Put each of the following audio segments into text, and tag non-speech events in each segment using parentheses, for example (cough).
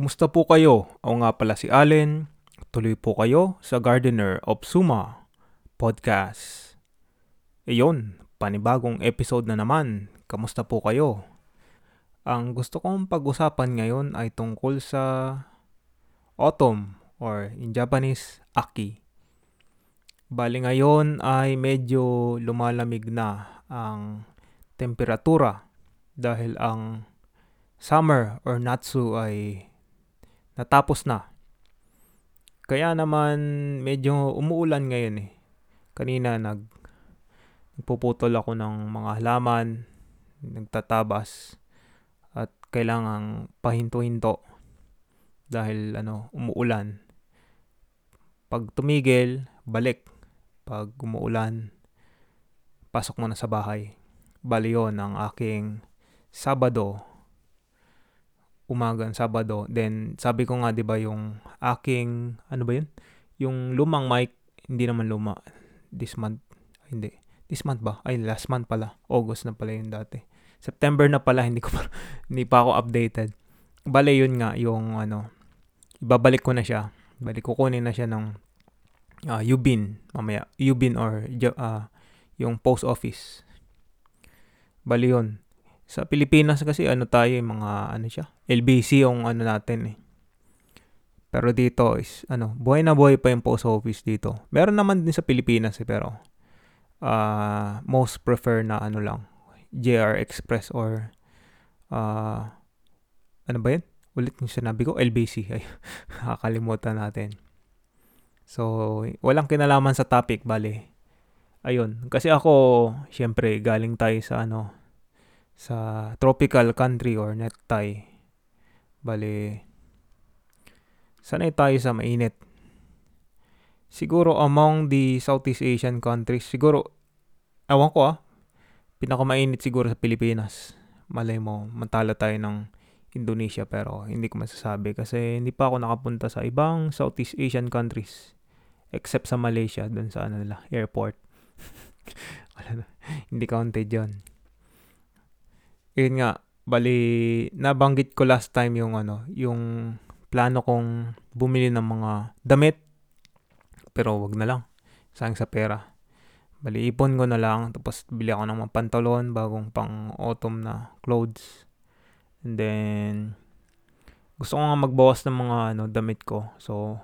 Kumusta po kayo? Ako nga pala si Allen. Tuloy po kayo sa Gardener of Suma podcast. Iyon, panibagong episode na naman. Kamusta po kayo? Ang gusto kong pag-usapan ngayon ay tungkol sa autumn or in Japanese, aki. Bali ngayon ay medyo lumalamig na ang temperatura dahil ang summer or natsu ay natapos na. Kaya naman medyo umuulan ngayon eh. Kanina nag nagpuputol ako ng mga halaman, nagtatabas at kailangang pahinto-hinto dahil ano, umuulan. Pag tumigil, balik. Pag umuulan, pasok mo na sa bahay. Bali yun ang aking Sabado umagang Sabado. Then, sabi ko nga, di ba, yung aking, ano ba yun? Yung lumang mic, hindi naman luma. This month, hindi. This month ba? Ay, last month pala. August na pala yun dati. September na pala, (laughs) hindi ko pa, hindi pa ako updated. Bale, yun nga, yung ano, ibabalik ko na siya. Balik kukunin na siya ng uh, Ubin, mamaya. Ubin or uh, yung post office. Bali yun. Sa Pilipinas kasi ano tayo, mga ano siya, LBC yung ano natin eh. Pero dito is, ano, buhay na buhay pa yung post office dito. Meron naman din sa Pilipinas eh, pero uh, most prefer na ano lang, JR Express or uh, ano ba yun? Ulit yung sinabi ko, LBC. (laughs) Ay, kakalimutan natin. So, walang kinalaman sa topic, bali. Ayun. Kasi ako, syempre, galing tayo sa ano, sa tropical country or necktie. Bali, sanay tayo sa mainit. Siguro among the Southeast Asian countries, siguro, awan ko ah, pinakamainit siguro sa Pilipinas. Malay mo, matala tayo ng Indonesia pero hindi ko masasabi kasi hindi pa ako nakapunta sa ibang Southeast Asian countries except sa Malaysia dun sa ano nila, airport. (laughs) hindi counted yun yun nga, bali, nabanggit ko last time yung ano, yung plano kong bumili ng mga damit. Pero wag na lang. Sayang sa pera. Bali, ipon ko na lang. Tapos, bili ako ng mga pantalon, bagong pang autumn na clothes. And then, gusto ko nga magbawas ng mga ano, damit ko. So,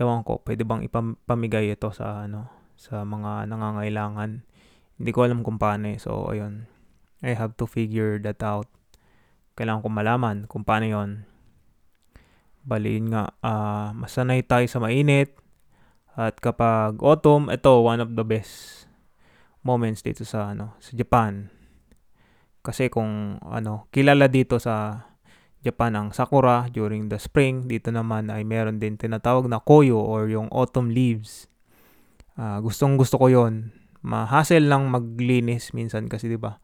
ewan ko, pwede bang ipamigay ito sa ano, sa mga nangangailangan. Hindi ko alam kung paano eh. So, ayun. I have to figure that out. Kailangan ko malaman kung paano yon. Baliin nga, uh, masanay tayo sa mainit. At kapag autumn, ito one of the best moments dito sa ano sa Japan. Kasi kung ano, kilala dito sa Japan ang sakura during the spring, dito naman ay meron din tinatawag na koyo or yung autumn leaves. Uh, gustong gusto ko 'yon. Mahasel lang maglinis minsan kasi 'di ba?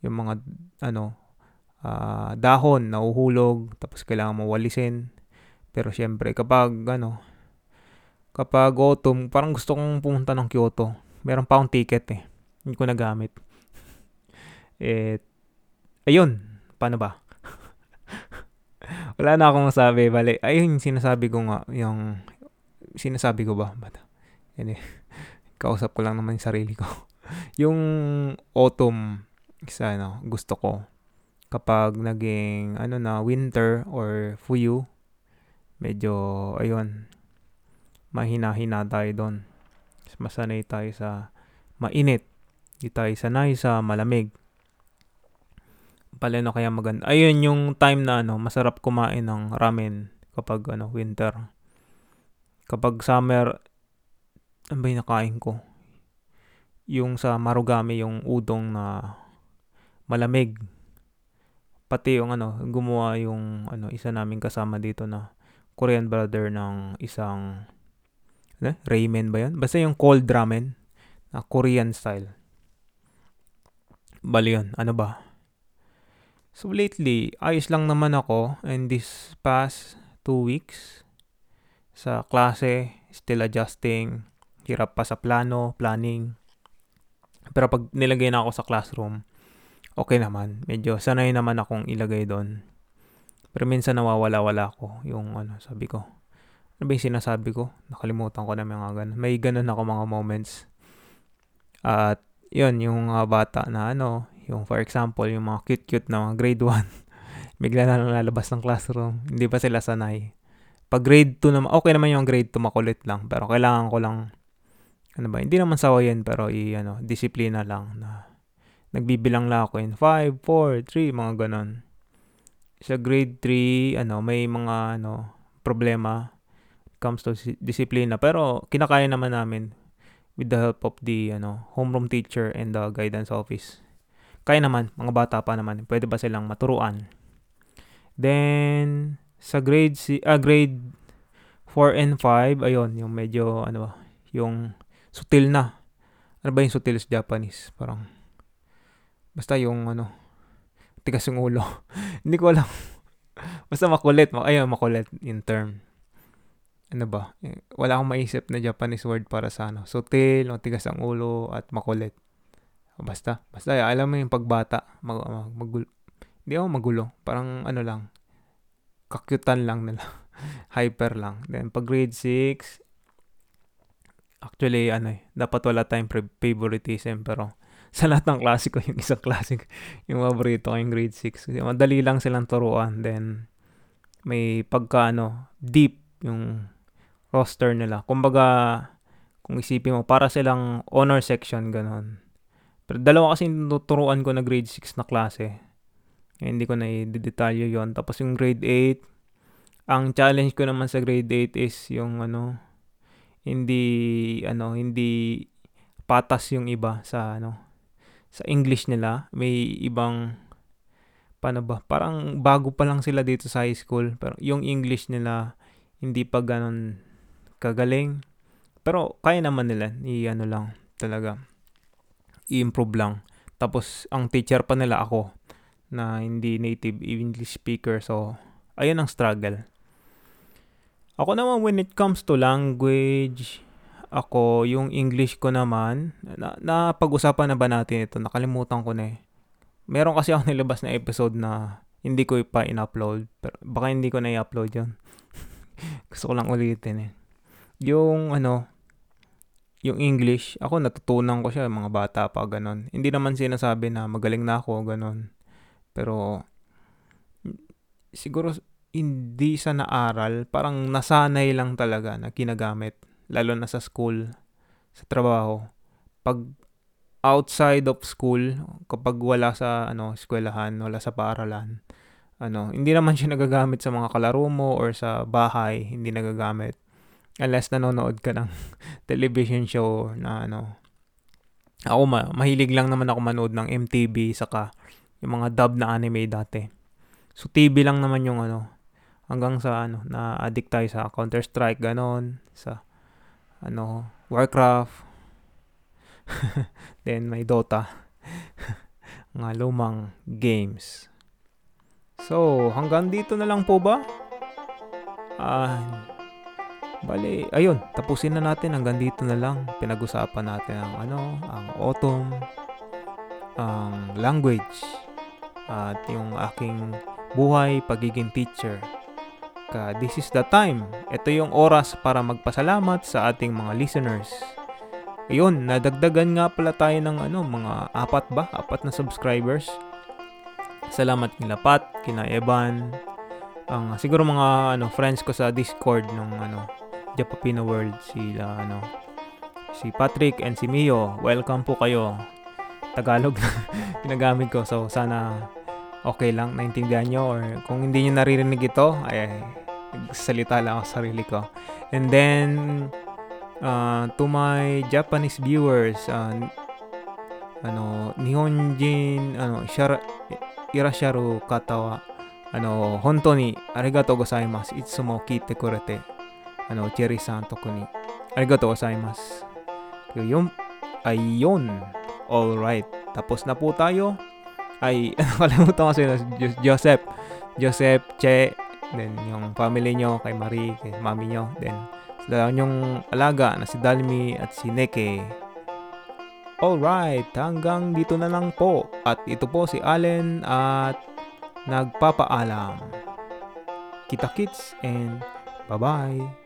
yung mga ano uh, dahon nahuhulog tapos kailangan mo walisin pero syempre kapag ano kapag autumn parang gusto kong pumunta ng Kyoto. Meron pa akong ticket eh. Hindi ko nagamit. Eh ayun. Paano ba? (laughs) Wala na akong masabi. Bali ayun sinasabi ko nga yung sinasabi ko ba? Bata yan eh. (laughs) Kausap ko lang naman yung sarili ko. (laughs) Yung autumn isa ano, gusto ko. Kapag naging ano na winter or fuyu medyo ayun mahina-hina tayo doon. Masanay tayo sa mainit. Di tayo sanay sa malamig. Paleno kaya maganda. Ayun yung time na ano masarap kumain ng ramen kapag ano winter. Kapag summer ano ba yung nakain ko? Yung sa Marugame yung udong na malamig. Pati yung ano, gumawa yung ano, isa naming kasama dito na Korean brother ng isang ano, ramen ba yan? Basta yung cold ramen na Korean style. Bali yun. Ano ba? So lately, ayos lang naman ako and this past two weeks sa klase, still adjusting, hirap pa sa plano, planning. Pero pag nilagay na ako sa classroom, okay naman. Medyo sanay naman akong ilagay doon. Pero minsan nawawala-wala ako yung ano, sabi ko. Ano ba yung sinasabi ko? Nakalimutan ko na mga ganun. May ganun ako mga moments. At yun, yung mga bata na ano, yung for example, yung mga cute-cute na mga grade 1, (laughs) bigla na lang lalabas ng classroom. Hindi pa sila sanay. Pag grade 2 naman, okay naman yung grade 2 makulit lang. Pero kailangan ko lang, ano ba, hindi naman sawayan pero i, ano, disiplina lang na nagbibilang lang ako in 5, 4, 3, mga ganon. Sa grade 3, ano, may mga, ano, problema comes to disiplina. Pero kinakaya naman namin with the help of the ano, homeroom teacher and the guidance office. Kaya naman, mga bata pa naman, pwede ba silang maturuan? Then, sa grade, si, ah, grade 4 and 5, ayun, yung medyo, ano ba, yung sutil na. Ano ba yung sutil sa Japanese? Parang, basta yung, ano, tigas yung ulo. (laughs) Hindi ko alam. basta makulit. Ayun, makulit yung term. Ano ba? Eh, wala akong maisip na Japanese word para sa ano. Sutil, tigas ang ulo, at makulit. Basta, basta alam mo yung pagbata, mag, mag, magulo. Hindi ako magulo, parang ano lang, kakyutan lang nila. (laughs) Hyper lang. Then pag grade 6, actually ano eh, dapat wala tayong favoritism pero (laughs) sa lahat ng klase ko yung isang klase (laughs) yung paborito ko yung grade 6. Kasi madali lang silang turuan. Then may pagka ano, deep yung roster nila. Kumbaga, kung isipin mo, para silang honor section, ganon. Pero dalawa kasi tuturuan ko na grade 6 na klase. Eh, hindi ko na i-detalyo yon Tapos yung grade 8, ang challenge ko naman sa grade 8 is yung ano, hindi, ano, hindi patas yung iba sa, ano, sa English nila. May ibang, paano ba, parang bago pa lang sila dito sa high school. Pero yung English nila, hindi pa ganon kagaling. Pero kaya naman nila, i-ano lang talaga i-improve lang. Tapos, ang teacher pa nila ako na hindi native English speaker. So, ayun ang struggle. Ako naman, when it comes to language, ako, yung English ko naman, na, na pag-usapan na ba natin ito? Nakalimutan ko na eh. Meron kasi ako nilabas na episode na hindi ko pa in-upload. Pero baka hindi ko na i-upload yun. (laughs) Gusto ko lang ulitin eh. Yung ano, yung English, ako natutunan ko siya mga bata pa ganun. Hindi naman sinasabi na magaling na ako ganun. Pero siguro hindi sa naaral, parang nasanay lang talaga na ginagamit lalo na sa school, sa trabaho. Pag outside of school, kapag wala sa ano, eskwelahan, wala sa paaralan, ano, hindi naman siya nagagamit sa mga kalaro mo or sa bahay, hindi nagagamit unless nanonood ka ng (laughs) television show na ano. Ako ma mahilig lang naman ako manood ng MTV saka yung mga dub na anime dati. So TV lang naman yung ano hanggang sa ano na addict tayo sa Counter Strike ganon sa ano Warcraft (laughs) then may Dota (laughs) mga lumang games. So, hanggang dito na lang po ba? Ah, uh, Bali, ayun, tapusin na natin hanggang dito na lang. Pinag-usapan natin ang ano, ang autumn, ang language, at yung aking buhay pagiging teacher. Ka, this is the time. Ito yung oras para magpasalamat sa ating mga listeners. Ayun, nadagdagan nga pala tayo ng ano, mga apat ba? Apat na subscribers. Salamat kina Pat, kina Evan, ang siguro mga ano friends ko sa Discord nung ano Japapino World sila ano si Patrick and si Mio. Welcome po kayo. Tagalog na (laughs) ginagamit ko. So sana okay lang naintindihan nyo or kung hindi nyo naririnig ito ay salita lang ako sa sarili ko. And then uh, to my Japanese viewers uh, ano Nihonjin ano shara, irasharu kata wa ano honto ni arigatou gozaimasu itsumo kite kurete あの、チェリーさん特に。ありがとうございます。Yun. Ayun. Alright. Tapos na po tayo. ay (laughs) nakalimutan ko sila Joseph Joseph Che then yung family nyo kay Marie kay mami nyo then sila yung alaga na si Dalmi at si Neke Alright, hanggang dito na lang po. At ito po si Allen at nagpapaalam. Kita kits and bye-bye.